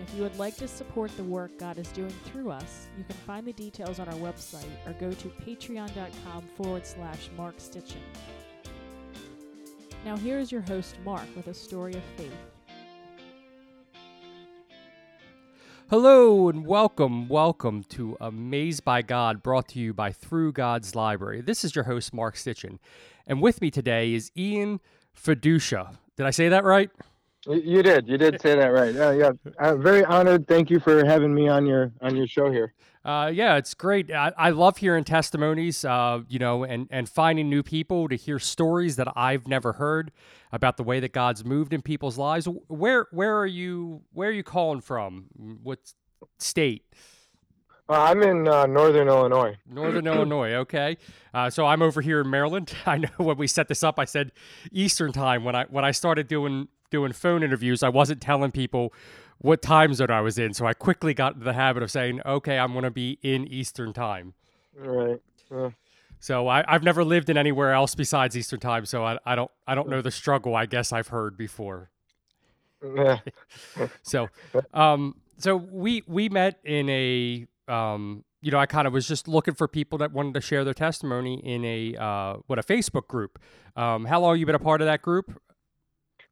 And if you would like to support the work God is doing through us, you can find the details on our website or go to patreon.com forward slash Mark Stitchin. Now, here is your host, Mark, with a story of faith. Hello and welcome, welcome to Amazed by God, brought to you by Through God's Library. This is your host, Mark Stitchin. And with me today is Ian Fiducia. Did I say that right? You did. You did say that right. Uh, yeah, I'm very honored. Thank you for having me on your on your show here. Uh, yeah, it's great. I, I love hearing testimonies, uh, you know, and, and finding new people to hear stories that I've never heard about the way that God's moved in people's lives. Where where are you? Where are you calling from? What state? Uh, I'm in uh, Northern Illinois. Northern Illinois, okay. Uh, so I'm over here in Maryland. I know when we set this up, I said Eastern time. When I when I started doing doing phone interviews, I wasn't telling people what time zone I was in. So I quickly got into the habit of saying, okay, I'm going to be in Eastern time. Right. Uh. So I, have never lived in anywhere else besides Eastern time. So I, I don't I don't know the struggle. I guess I've heard before. So, um, so we we met in a um, you know, I kind of was just looking for people that wanted to share their testimony in a uh, what a Facebook group. Um, how long you been a part of that group?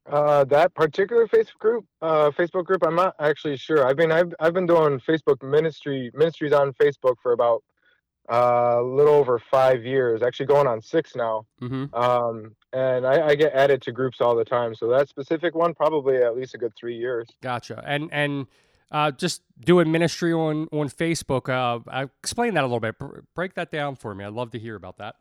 Uh, that particular Facebook group, uh, Facebook group, I'm not actually sure. I mean, I've I've been doing Facebook ministry ministries on Facebook for about uh, a little over five years, actually going on six now. Mm-hmm. Um, and I, I, get added to groups all the time. So that specific one, probably at least a good three years. Gotcha. And and uh, just doing ministry on on Facebook. Uh, explain that a little bit. break that down for me. I'd love to hear about that.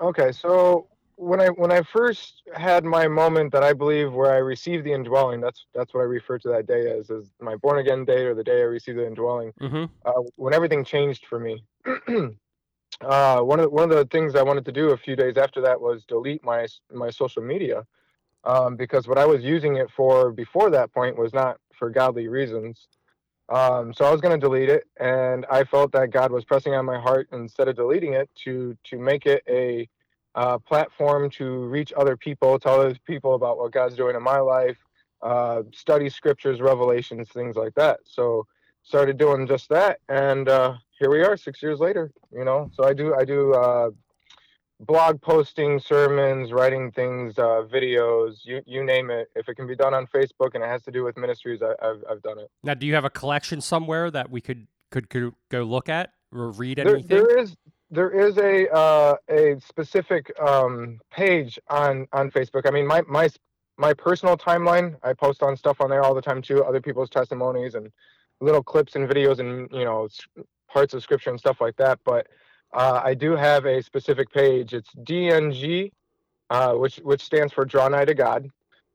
Okay, so when I when I first had my moment that I believe where I received the indwelling, that's that's what I refer to that day as, as my born again day or the day I received the indwelling. Mm-hmm. Uh, when everything changed for me. uh, one of the, one of the things I wanted to do a few days after that was delete my my social media, um, because what I was using it for before that point was not for godly reasons. Um, so I was going to delete it, and I felt that God was pressing on my heart instead of deleting it to to make it a uh, platform to reach other people, tell other people about what God's doing in my life, uh, study scriptures, revelations, things like that. So started doing just that, and uh, here we are, six years later. You know, so I do I do uh, blog posting, sermons, writing things, uh, videos, you you name it. If it can be done on Facebook and it has to do with ministries, I, have I've done it. Now, do you have a collection somewhere that we could could, could go look at or read anything? There, there is there is a uh, a specific um, page on on Facebook. I mean, my my my personal timeline, I post on stuff on there all the time too. Other people's testimonies and little clips and videos and you know parts of scripture and stuff like that. But uh, I do have a specific page. It's DNG, uh, which which stands for Draw Nigh to God,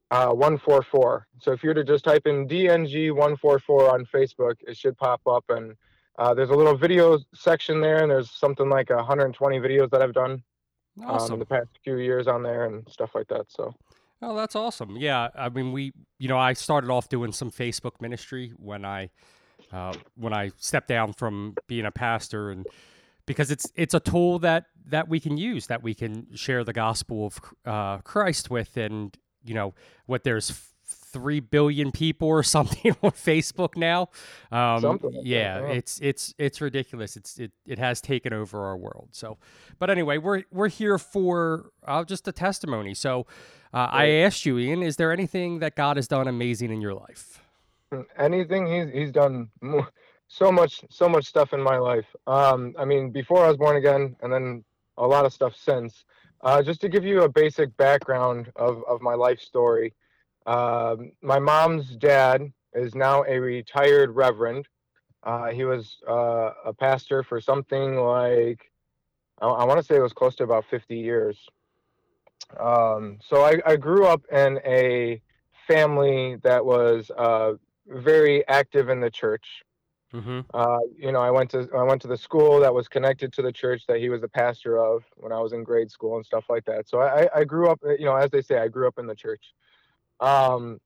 uh, one four four. So if you were to just type in DNG one four four on Facebook, it should pop up and uh, there's a little video section there, and there's something like 120 videos that I've done awesome. um, in the past few years on there and stuff like that. So. Oh, that's awesome. Yeah, I mean, we, you know, I started off doing some Facebook ministry when I, uh, when I stepped down from being a pastor, and because it's it's a tool that that we can use, that we can share the gospel of uh, Christ with, and you know, what there's three billion people or something on Facebook now. Um, like yeah, that, yeah, it's it's it's ridiculous. It's it it has taken over our world. So, but anyway, we're we're here for uh, just a testimony. So, uh, I asked you, Ian, is there anything that God has done amazing in your life? Hmm, anything he's he's done so much so much stuff in my life. Um, I mean, before I was born again, and then a lot of stuff since. Uh, just to give you a basic background of, of my life story, um, my mom's dad is now a retired reverend. Uh, he was uh, a pastor for something like, I, I want to say it was close to about 50 years. Um, so I, I, grew up in a family that was uh, very active in the church. Mm-hmm. Uh, you know, I went to I went to the school that was connected to the church that he was the pastor of when I was in grade school and stuff like that. So I, I grew up, you know, as they say, I grew up in the church. Um,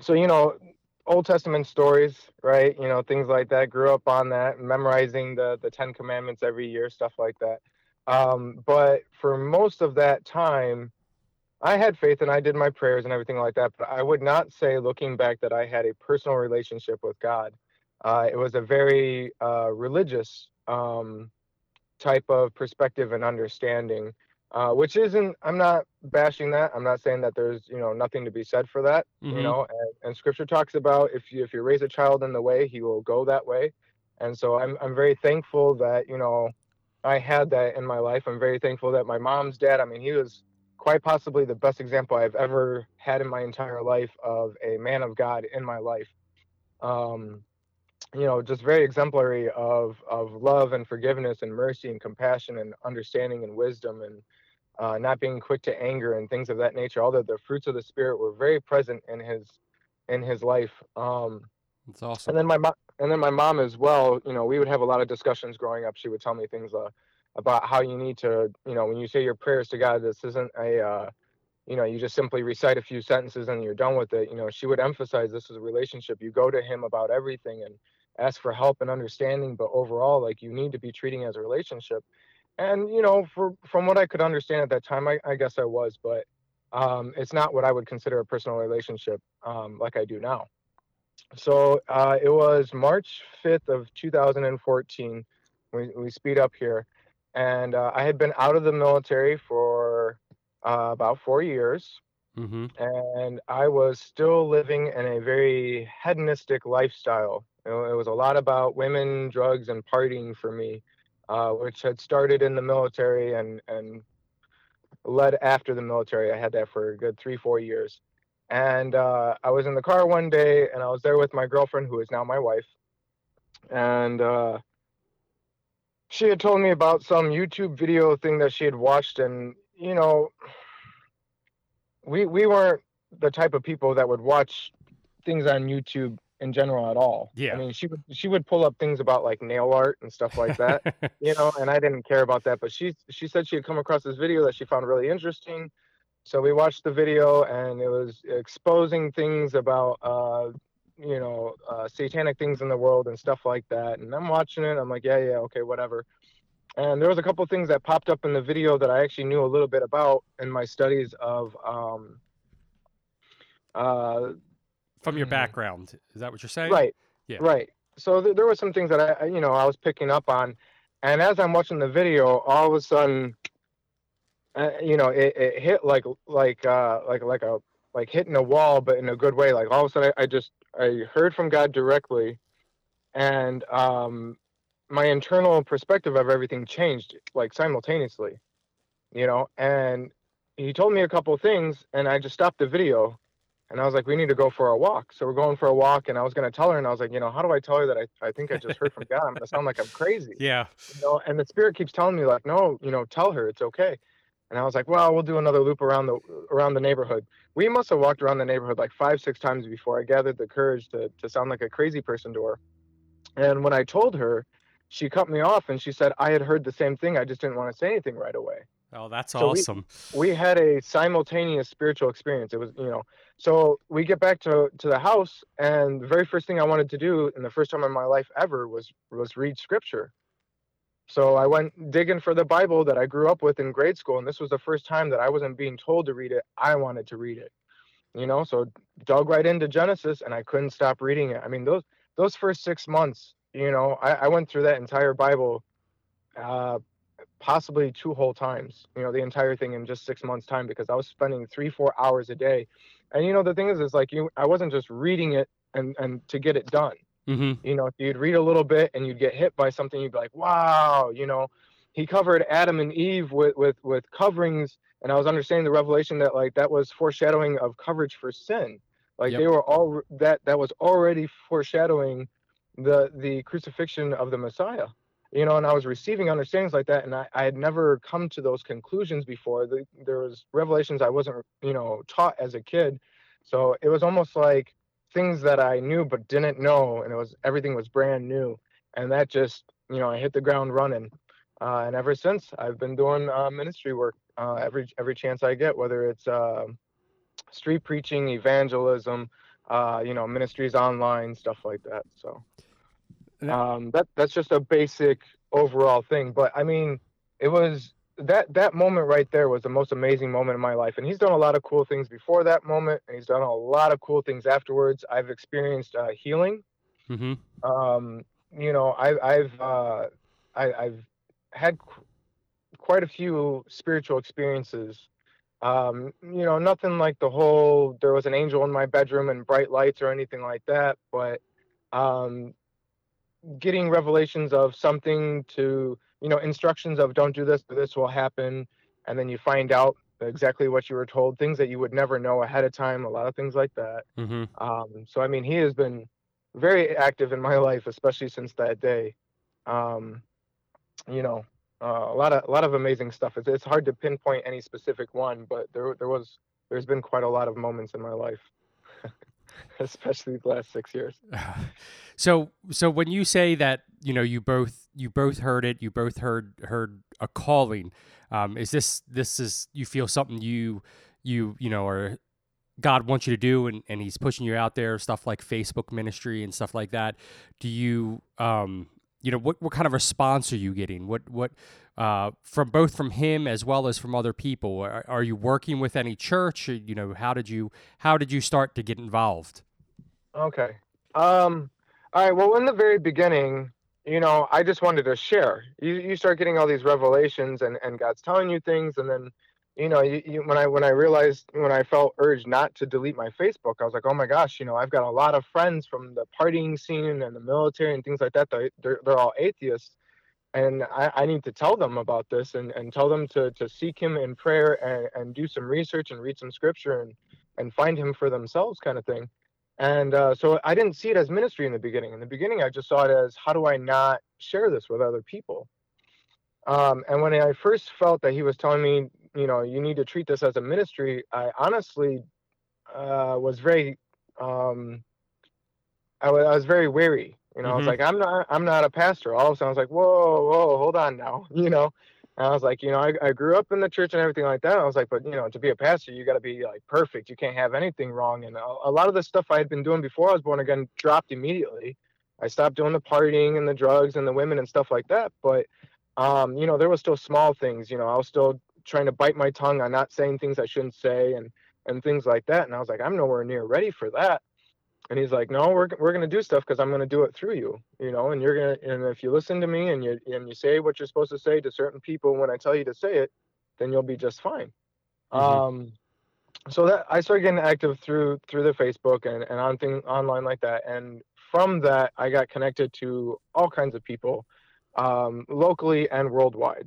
so you know, Old Testament stories, right? You know, things like that. Grew up on that, memorizing the the Ten Commandments every year, stuff like that. Um, but for most of that time, I had faith and I did my prayers and everything like that. But I would not say, looking back, that I had a personal relationship with God. Uh, it was a very uh, religious um, type of perspective and understanding, uh, which isn't. I'm not bashing that. I'm not saying that there's you know nothing to be said for that. Mhm. You know, and, and Scripture talks about if you if you raise a child in the way, he will go that way. And so I'm I'm very thankful that you know I had that in my life. I'm very thankful that my mom's dad. I mean, he was quite possibly the best example I've ever had in my entire life of a man of God in my life. Um, you know, just very exemplary of of love and forgiveness and mercy and compassion and understanding and wisdom and uh, not being quick to anger and things of that nature. All the the fruits of the spirit were very present in his in his life. Um, It's awesome. and then my mom and then my mom as well you know we would have a lot of discussions growing up she would tell me things uh, about how you need to you know when you say your prayers to god this isn't a uh, you know you just simply recite a few sentences and you're done with it you know she would emphasize this is a relationship you go to him about everything and ask for help and understanding but overall like you need to be treating as a relationship and you know for from what i could understand at that time i, I guess i was but um, it's not what i would consider a personal relationship um, like i do now so uh, it was March 5th of 2014. We, we speed up here. And uh, I had been out of the military for uh, about four years. Mm-hmm. And I was still living in a very hedonistic lifestyle. It was a lot about women, drugs, and partying for me, uh, which had started in the military and, and led after the military. I had that for a good three, four years. And uh, I was in the car one day and I was there with my girlfriend, who is now my wife. And uh, she had told me about some YouTube video thing that she had watched. And, you know, we, we weren't the type of people that would watch things on YouTube in general at all. Yeah. I mean, she would she would pull up things about like nail art and stuff like that you know and i didn't care about that but she she said she had come across this video that she found really interesting so we watched the video and it was exposing things about uh you know uh, satanic things in the world and stuff like that and i'm watching it i'm like yeah yeah okay whatever and there was a couple of things that popped up in the video that i actually knew a little bit about in my studies of um uh From your Hmm. background, is that what you're saying? Right. Yeah. Right. So th- there were some things that I, you know, I was picking up on, and as I'm watching the video, all of a sudden, uh, you know, it, it hit like like uh like like a like hitting a wall, but in a good way. Like all of a sudden, I, I just I heard from God directly, and um, my internal perspective of everything changed like simultaneously, you know. And he told me a couple of things, and I just stopped the video and I was like, we need to go for a walk. So we're going for a walk, and I was going to tell her, and I was like, you know, how do I tell her that I, I think I just heard from God? I'm going to sound like I'm crazy, Yeah. you know? And the spirit keeps telling me like, no, you know, tell her it's okay. And I was like, well, we'll do another loop around the around the neighborhood. We must have walked around the neighborhood like five, six times before I gathered the courage to to sound like a crazy person to her. And when I told her, she cut me off and she said, I had heard the same thing. I just didn't want to say anything right away Oh, that's So we- awesome. we had a simultaneous spiritual experience. It was, you know, so we get back to to the house, and the very first thing I wanted to do, and the first time in my life ever, was was read scripture. So I went digging for the Bible that I grew up with in grade school, and this was the first time that I wasn't being told to read it. I wanted to read it, you know. So dug right into Genesis, and I couldn't stop reading it. I mean, those those first six months, you know, I, I went through that entire Bible, uh, possibly two whole times, you know, the entire thing in just six months' time because I was spending three, four hours a day. And you know, the thing is, is like you, I wasn't just reading it and and to get it done. Mm-hmm. You know, you'd read a little bit and you'd get hit by something, you'd be like, wow, you know, he covered Adam and Eve with with with coverings, and I was understanding the revelation that like that was foreshadowing of coverage for sin. Like Yep. they were all that that was already foreshadowing the the crucifixion of the Messiah you know and i was receiving understandings like that and i, I had never come to those conclusions before. The, there was revelations i wasn't you know taught as a kid. So it was almost like things that I knew but didn't know, and it was everything was brand new, and that just you know I hit the ground running, uh, and ever since I've been doing uh, ministry work uh, every every chance I get, whether it's uh, street preaching, evangelism, uh, you know, ministries online, stuff like that. So um, that that's just a basic overall thing. But I mean, it was that that moment right there was the most amazing moment in my life and he's done a lot of cool things before that moment and he's done a lot of cool things afterwards i've experienced uh, healing Mm-hmm. um, you know I, i've uh, I, i've had qu- quite a few spiritual experiences um, you know nothing like the whole there was an angel in my bedroom and bright lights or anything like that but um, getting revelations of something to you know instructions of don't do this this will happen and then you find out exactly what you were told things that you would never know ahead of time a lot of things like that. Mm-hmm. um, so i mean he has been very active in my life especially since that day. Um, you know uh, a lot of a lot of amazing stuff. It's, it's hard to pinpoint any specific one but there there was there's been quite a lot of moments in my life especially the last six years. So so when you say that you know you both you both heard it you both heard heard a calling um, is this this is you feel something you you you know or God wants you to do and, and he's pushing you out there stuff like Facebook ministry and stuff like that. Do you um you know what what kind of response are you getting what what uh, from both from him as well as from other people are, are you working with any church or, you know how did you how did you start to get involved Okay. Um, all right. Well, in the very beginning, you know, I just wanted to share. You you start getting all these revelations, and and God's telling you things, and then, you know, you, you when I when I realized when I felt urged not to delete my Facebook, I was like, oh my gosh, you know, I've got a lot of friends from the partying scene and the military and things like that. They they're, they're all atheists, and I, I need to tell them about this and and tell them to to seek Him in prayer and and do some research and read some scripture and and find Him for themselves, kind of thing. And uh, so I didn't see it as ministry in the beginning. In the beginning, I just saw it as how do I not share this with other people? Um, and when I first felt that he was telling me, you know, you need to treat this as a ministry, I honestly uh, was very, um, I, wa- I was very wary. You know, I was Mhm. like, I'm not, I'm not a pastor. All of a sudden, I was like, whoa, whoa, hold on now, you know. And I was like, you know, I, I grew up in the church and everything like that. I was like, but you know, to be a pastor, you got to be like perfect. You can't have anything wrong. And a, a lot of the stuff I had been doing before I was born again dropped immediately. I stopped doing the partying and the drugs and the women and stuff like that. But, um, you know, there was still small things. You know, I was still trying to bite my tongue on not saying things I shouldn't say and and things like that. And I was like, I'm nowhere near ready for that. And he's like, no, we're, we're going to do stuff because I'm going to do it through you, you know, and you're to, and if you listen to me and you, and you say what you're supposed to say to certain people when I tell you to say it, then you'll be just fine. Mhm. Um, so that I started getting active through, through the Facebook and, and on thing online like that. And from that, I got connected to all kinds of people, um, locally and worldwide.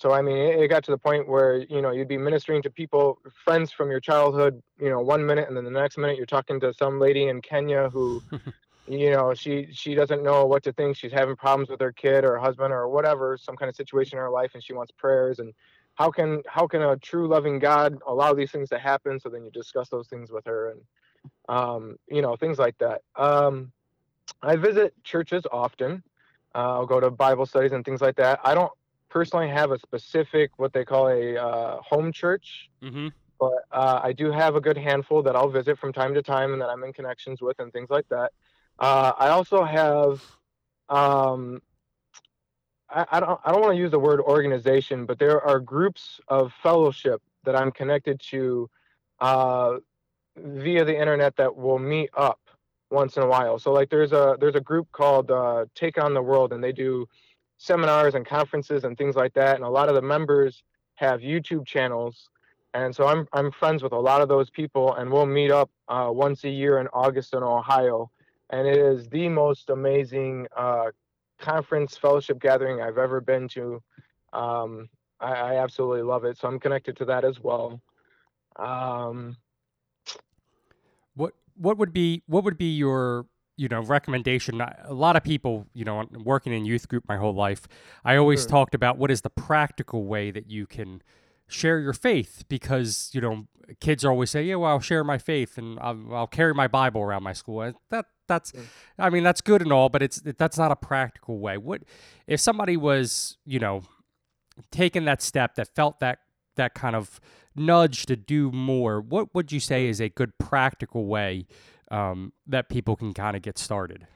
So I mean, it, it got to the point where you know you'd be ministering to people, friends from your childhood, you know, one minute, and then the next minute you're talking to some lady in Kenya who, you know, she she doesn't know what to think. She's having problems with her kid or her husband or whatever, some kind of situation in her life, and she wants prayers. And how can how can a true loving God allow these things to happen? So then you discuss those things with her, and um, you know, things like that. Um, I visit churches often. Uh, I'll go to Bible studies and things like that. I don't personally have a specific what they call a uh, home church, mm-hmm. but uh, I do have a good handful that I'll visit from time to time and that I'm in connections with and things like that. Uh, I also have, um, I, I don't I don't want to use the word organization, but there are groups of fellowship that I'm connected to uh, via the internet that will meet up once in a while. So like there's a there's a group called uh, Take on the World, and they do seminars and conferences and things like that. And a lot of the members have YouTube channels, and so I'm I'm friends with a lot of those people, and we'll meet up uh, once a year in August in Ohio, and it is the most amazing uh, conference fellowship gathering I've ever been to. Um, I, I absolutely love it, so I'm connected to that as well. Um, What what would be what would be your you know recommendation? a lot of people, you know, working in youth group my whole life, I always Mhm. talked about what is the practical way that you can share your faith because you know kids always say, "Yeah, well, I'll share my faith and I'll, I'll carry my Bible around my school." And that that's, Mm. I mean, that's good and all, but it's that's not a practical way. What if somebody was, you know, taking that step that felt that that kind of nudge to do more? What would you say is a good practical way um, that people can kind of get started?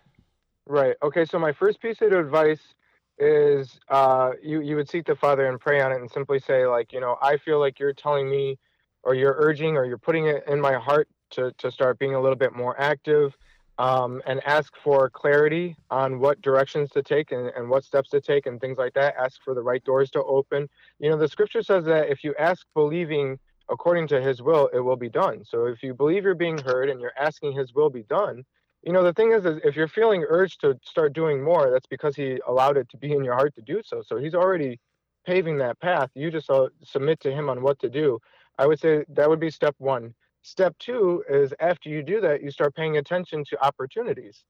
Right. Okay. So my first piece of advice is uh, you you would seek the Father and pray on it and simply say like you know I feel like you're telling me or you're urging or you're putting it in my heart to to start being a little bit more active um, and ask for clarity on what directions to take and, and what steps to take and things like that. Ask for the right doors to open. You know the Scripture says that if you ask believing according to His will, it will be done. So if you believe you're being heard and you're asking His will be done you know the thing is, is if you're feeling urged to start doing more that's because he allowed it to be in your heart to do so. So he's already paving that path. You just uh, submit to him on what to do. I would say that would be step one. Step two is after you do that you start paying attention to opportunities.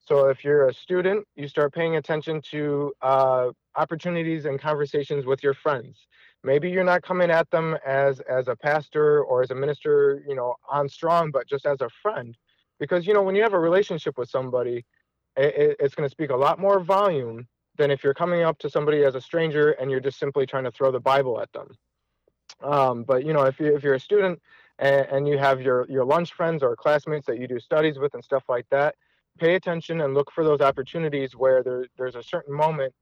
So if you're a student you start paying attention to uh, opportunities and conversations with your friends maybe you're not coming at them as as a pastor or as a minister you know on strong but just as a friend. Because you know when you have a relationship with somebody it, it's going to speak a lot more volume than if you're coming up to somebody as a stranger and you're just simply trying to throw the bible at them. Um, but you know if, you, if you're a student and, and you have your your lunch friends or classmates that you do studies with and stuff like that pay attention and look for those opportunities where there, there's a certain moment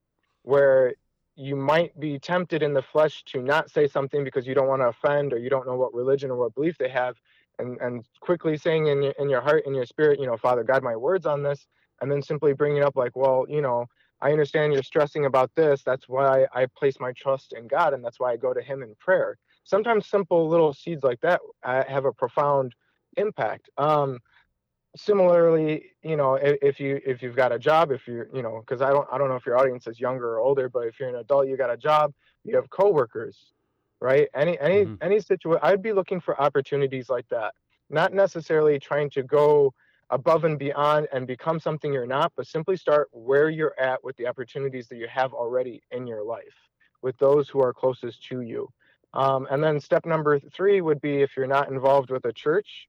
where you might be tempted in the flesh to not say something because you don't want to offend or you don't know what religion or what belief they have and and quickly saying in your in your heart in your spirit you know father god my words on this and then simply bringing up like well you know i understand you're stressing about this. That's why i place my trust in god and that's why i go to him in prayer. Sometimes simple little seeds like that uh, have a profound impact. Um similarly you know if, you if you've got a job if you're you know because i don't i don't know if your audience is younger or older but if you're an adult you got a job you have coworkers right? Any any Mhm. any situation i'd be looking for opportunities like that. Not necessarily trying to go above and beyond and become something you're not but simply start where you're at with the opportunities that you have already in your life with those who are closest to you. Um, and then step number three would be if you're not involved with a church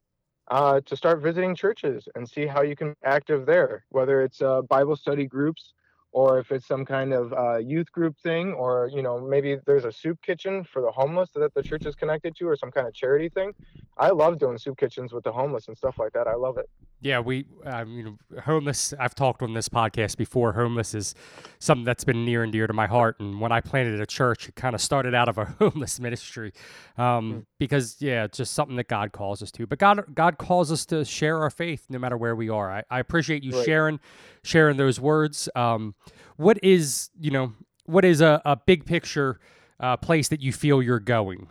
uh, to start visiting churches and see how you can be active there, whether it's uh, Bible study groups or if it's some kind of uh, youth group thing, or you know maybe there's a soup kitchen for the homeless that the church is connected to, or some kind of charity thing. I love doing soup kitchens with the homeless and stuff like that. I love it. Yeah, we, um, you know, homeless. I've talked on this podcast before. Homeless is something that's been near and dear to my heart. And when I planted a church, it kind of started out of a homeless ministry, um, Mm. because yeah, it's just something that God calls us to. But God, God calls us to share our faith no matter where we are. I, I appreciate you Right. sharing, sharing those words. Um, what is, you know, what is a, a big picture uh, place that you feel you're going?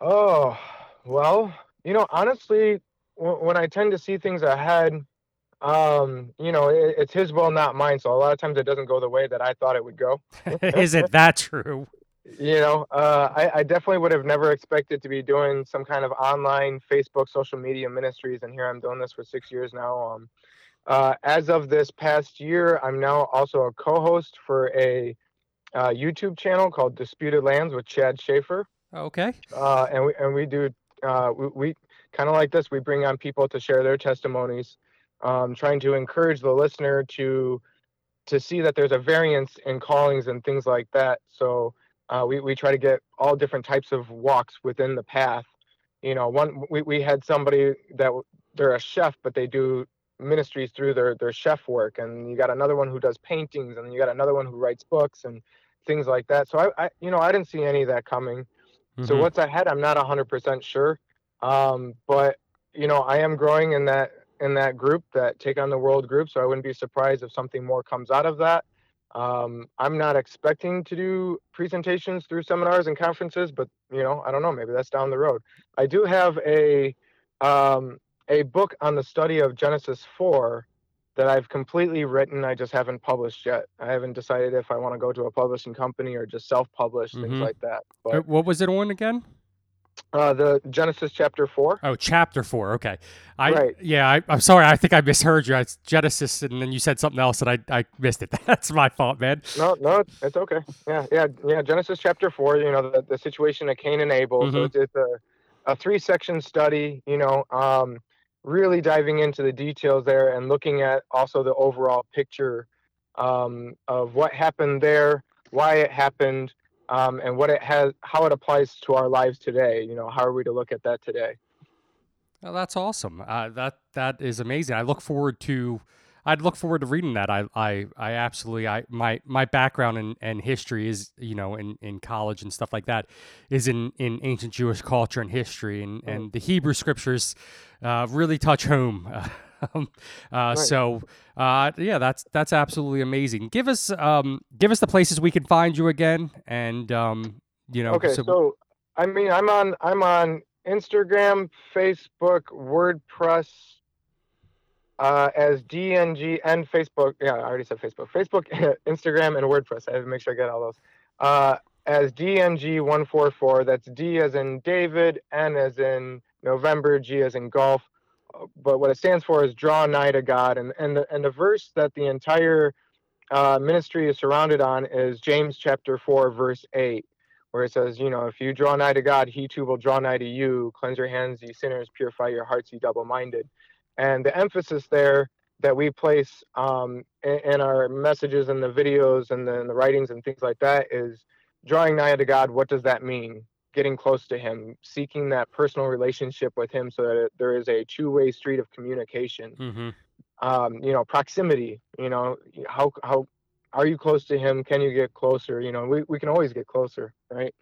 Oh, well, you know, honestly, w- when I tend to see things ahead, um, you know, it, it's his will, not mine. So a lot of times it doesn't go the way that I thought it would go. is it that true? You know, uh, I, I definitely would have never expected to be doing some kind of online Facebook social media ministries, and here I'm doing this for six years now. Um, uh, as of this past year, I'm now also a co-host for a uh, YouTube channel called Disputed Lands with Chad Schaefer Okay. uh, and we and we do uh, we, we kind of like this. We bring on people to share their testimonies, um, trying to encourage the listener to to see that there's a variance in callings and things like that. So uh, we we try to get all different types of walks within the path. You know, one we, we had somebody that they're a chef, but they do ministries through their their chef work, and you got another one who does paintings, and you got another one who writes books and things like that. So I, I you know I didn't see any of that coming. So Mhm. what's ahead, I'm not 100% sure. Um, but you know, I am growing in that in that group that take on the world group. So I wouldn't be surprised if something more comes out of that. Um, I'm not expecting to do presentations through seminars and conferences, but you know, I don't know. Maybe that's down the road. I do have a um, a book on the study of Genesis 4 that I've completely written. I just haven't published yet. I haven't decided if I want to go to a publishing company or just self-publish things Mhm. like that. But What was it on again? Uh, the Genesis chapter four. Oh, chapter four. Okay. I Right. yeah. I, I'm sorry. I think I misheard you. It's Genesis, and then you said something else, and I I missed it. That's my fault, man. No, no, it's, okay. Yeah, yeah, yeah. Genesis chapter four. You know the, the situation of Cain and Abel. So Mhm. it's, it's a a three section study. You know, um, really diving into the details there and looking at also the overall picture um, of what happened there, why it happened, um, and what it has, how it applies to our lives today. You know, how are we to look at that today? Well, that's awesome. Uh, that that is amazing. I look forward to. I'd look forward to reading that. I I, I absolutely I my my background and, and history is you know in, in college and stuff like that is in, in ancient Jewish culture and history and, Right. and the Hebrew scriptures uh, really touch home. Um, uh, So uh, yeah, that's that's absolutely amazing. Give us um give us the places we can find you again, and um you know Okay, so I mean, I'm on I'm on Instagram, Facebook, WordPress, uh, as DNG and Facebook. Yeah, I already said Facebook, Facebook, Instagram, and WordPress. I have to make sure I get all those. Uh, as DNG144. That's D as in David, N as in November, G as in golf. Uh, But what it stands for is draw nigh to God, and and the, and the verse that the entire uh, ministry is surrounded on is James chapter four, verse eight where it says, you know, if you draw nigh to God, he too will draw nigh to you. Cleanse your hands, ye sinners, purify your hearts, ye double minded. And the emphasis there that we place um, in, in our messages and the videos and the, and the writings and things like that is drawing nigh to God. What does that mean? Getting close to Him, seeking that personal relationship with Him so that there is a two way street of communication hmm um, you know, proximity, you know, how, how, are you close to him? Can you get closer? You know, we, we can always get closer, right?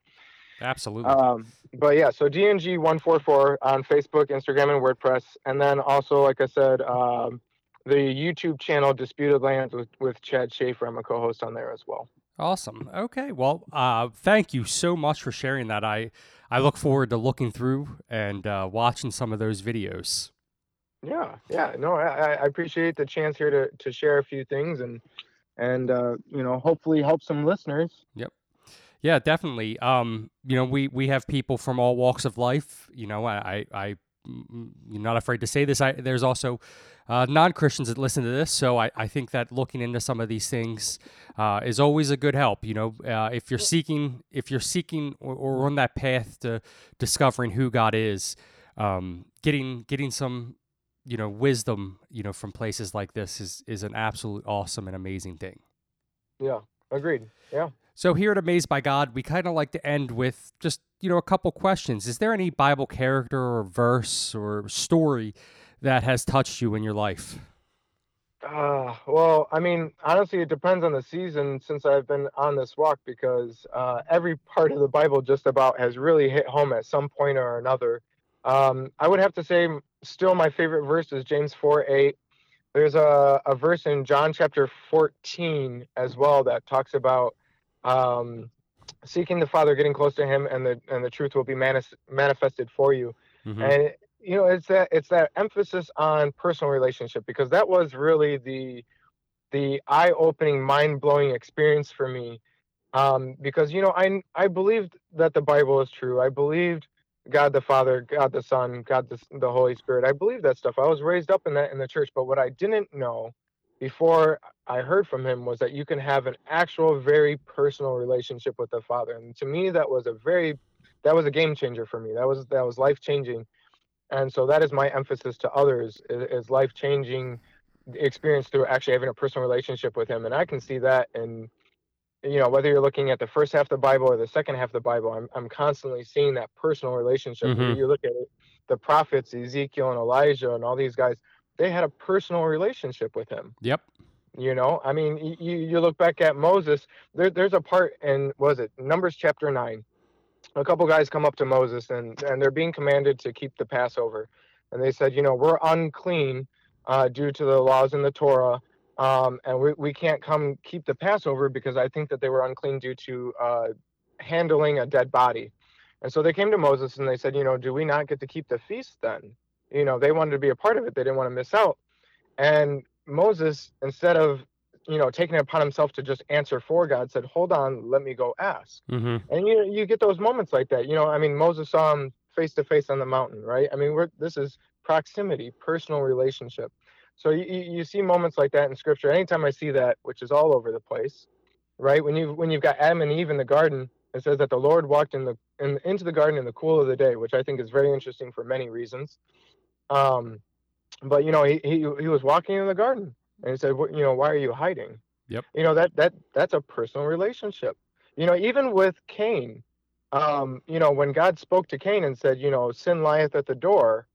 Absolutely. Um, but yeah, so DNG one four four on Facebook, Instagram, and WordPress, and then also, like I said, um, the YouTube channel Disputed Lands with with Chad Schaefer. I'm a co-host on there as well. Awesome. Okay. Well, uh, thank you so much for sharing that. I I look forward to looking through and uh, watching some of those videos. Yeah, yeah, no, I, I appreciate the chance here to to share a few things and and uh, you know hopefully help some listeners. Yeah, definitely. Um, you know, we we have people from all walks of life. You know, I I, I mm, you're not afraid to say this. I there's also uh, non Christians that listen to this, so I, I think that looking into some of these things uh, is always a good help. You know, uh, if you're seeking if you're seeking or, or on that path to discovering who God is, um, getting getting some you know wisdom you know from places like this is is an absolute awesome and amazing thing. Yeah, agreed. Yeah. So here at Amazed by God, we kind of like to end with just you know a couple questions. Is there any Bible character or verse or story that has touched you in your life? Uh, well, I mean, honestly, it depends on the season since I've been on this walk because uh, every part of the Bible just about has really hit home at some point or another. Um, I would have to say, still, my favorite verse is James 4 8. There's a, a verse in John chapter 14 as well that talks about um, seeking the Father, getting close to Him, and the and the truth will be manis- manifested for you. Mhm. and you know it's that it's that emphasis on personal relationship because that was really the the eye-opening mind-blowing experience for me. Um because you know i i believed that the bible is true. I believed god the father god the son god the, the holy spirit. I believed that stuff. I was raised up in that in the church. But what i didn't know before i heard from him was that you can have an actual very personal relationship with the father. And to me that was a very that was a game changer for me. That was that was life changing and so that is my emphasis to others is, is life changing experience through actually having a personal relationship with him. And i can see that in you know whether you're looking at the first half of the bible or the second half of the bible i'm, I'm constantly seeing that personal relationship. Mhm. you look at it the prophets ezekiel and elijah and all these guys they had a personal relationship with him. Yep. you know i mean you, you look back at moses there, there's a part in was it numbers chapter 9 a couple guys come up to moses and and they're being commanded to keep the passover. And they said you know we're unclean uh, due to the laws in the torah um, and we, we can't come keep the passover because i think that they were unclean due to uh, handling a dead body. And so they came to moses and they said you know do we not get to keep the feast then you know they wanted to be a part of it they didn't want to miss out and Moses, instead of you know taking it upon himself to just answer for God, said, "Hold on, let me go ask." hmm And you you get those moments like that. You know, I mean, Moses saw him face to face on the mountain, right? I mean, we're this is proximity, personal relationship. So you, you see moments like that in scripture. Anytime I see that, which is all over the place, right? When you when you've got Adam and Eve in the garden, it says that the Lord walked in the in, into the garden in the cool of the day, which I think is very interesting for many reasons. Um, but you know, he he he was walking in the garden, and he said, "You know, why are you hiding?" Yep. You know that that that's a personal relationship. You know, even with Cain, um, you know, when God spoke to Cain and said, you know, sin lieth at the door,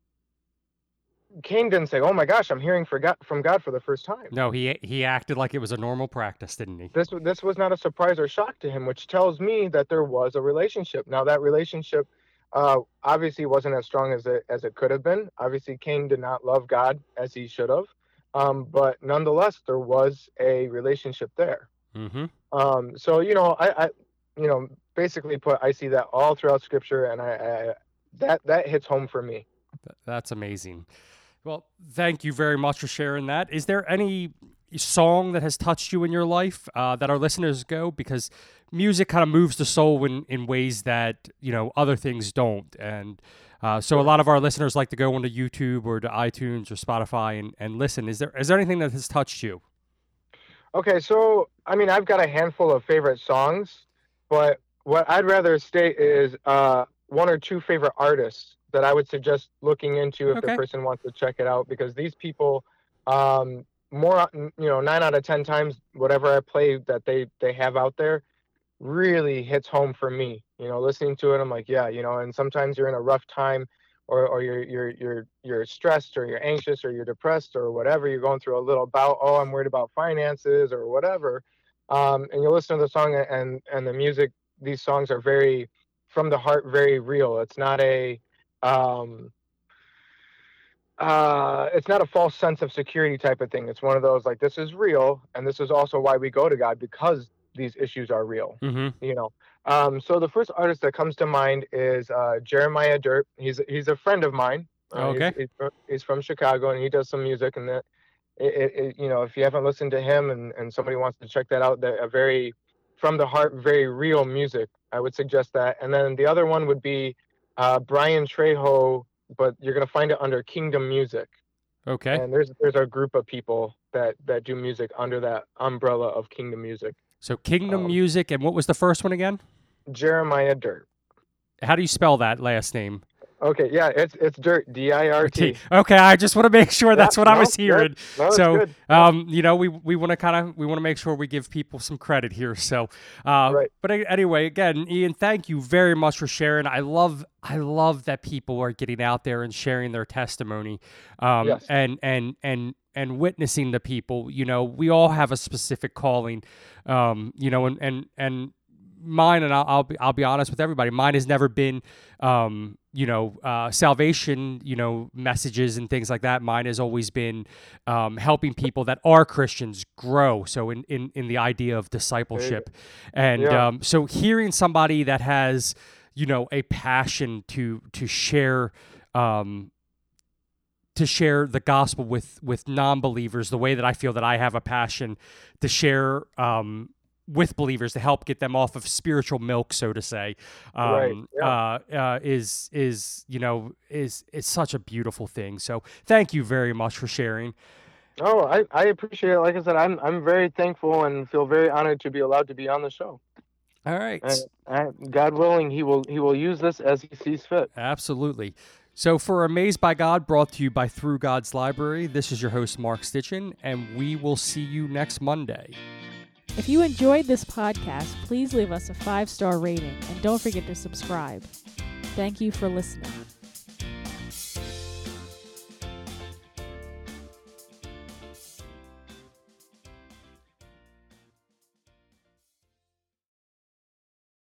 Cain didn't say, "Oh my gosh, I'm hearing for God, from God for the first time." No, he he acted like it was a normal practice, didn't he? This this was not a surprise or shock to him, which tells me that there was a relationship. Now that relationship uh, obviously wasn't as strong as it as it could have been. Obviously, Cain did not love God as he should have, um, but nonetheless, there was a relationship there. Mm-hmm. Um, so you know, I, I, you know, basically put, I see that all throughout Scripture, and I, I that that hits home for me. That's amazing. Well, thank you very much for sharing that. Is there any song that has touched you in your life uh, that our listeners go because music kind of moves the soul in, in ways that you know other things don't. And uh, so a lot of our listeners like to go onto youtube or to itunes or spotify and, and listen. Is there is there anything that has touched you? Okay so i mean i've got a handful of favorite songs but what i'd rather state is uh, one or two favorite artists that i would suggest looking into if Okay. the person wants to check it out because these people um, more you know nine out of ten times whatever i play that they they have out there really hits home for me you know listening to it i'm like yeah you know and sometimes you're in a rough time or, or you're you're you're you're stressed or you're anxious or you're depressed or whatever you're going through a little bout oh i'm worried about finances or whatever um, and you listen to the song and and the music these songs are very from the heart very real. It's not a um, uh, it's not a false sense of security type of thing. It's one of those like this is real, and this is also why we go to God because these issues are real. mm-hmm. You know. Um, so the first artist that comes to mind is uh, Jeremiah Dirt. He's he's a friend of mine. Uh, he's- Okay. He's, he's from Chicago and he does some music and that. It, it, it, you know, if you haven't listened to him and, and somebody wants to check that out, they're a very from the heart, very real music. I would suggest that. And then the other one would be uh, Brian Trejo, but you're gonna find it under Kingdom Music. okay And there's there's a group of people that that do music under that umbrella of Kingdom Music. so kingdom um, music and what was the first one again Jeremiah Dirt. how do you spell that last name Okay, yeah, it's it's Dirt, D I R T. okay i just want to make sure that's what i no, was good. hearing No, so good. um, you know, we we want to kind of we want to make sure we give people some credit here. So, uh, Right. but anyway, again, Ian, thank you very much for sharing. I love I love that people are getting out there and sharing their testimony, um, Yes. and and and and witnessing the people. You know, we all have a specific calling, um, you know, and and and mine and I'll, I'll be I'll be honest with everybody. Mine has never been, um, you know, uh, salvation, you know, messages and things like that. Mine has always been um, helping people that are Christians grow. So in in in the idea of discipleship, and Yeah. um, so hearing somebody that has, you know, a passion to to share. Um, to share the gospel with with non-believers the way that I feel that I have a passion to share um, with believers to help get them off of spiritual milk, so to say, um, Right, uh, uh, is is you know is is such a beautiful thing. So thank you very much for sharing. Oh, I, I appreciate it. Like I said, I'm I'm very thankful and feel very honored to be allowed to be on the show. All right, I, God willing, he will he will use this as he sees fit. absolutely. So for Amazed by God, brought to you by Through God's Library, this is your host Mark Stitchin, and we will see you next Monday. If you enjoyed this podcast, please leave us a five star rating and don't forget to subscribe. Thank you for listening.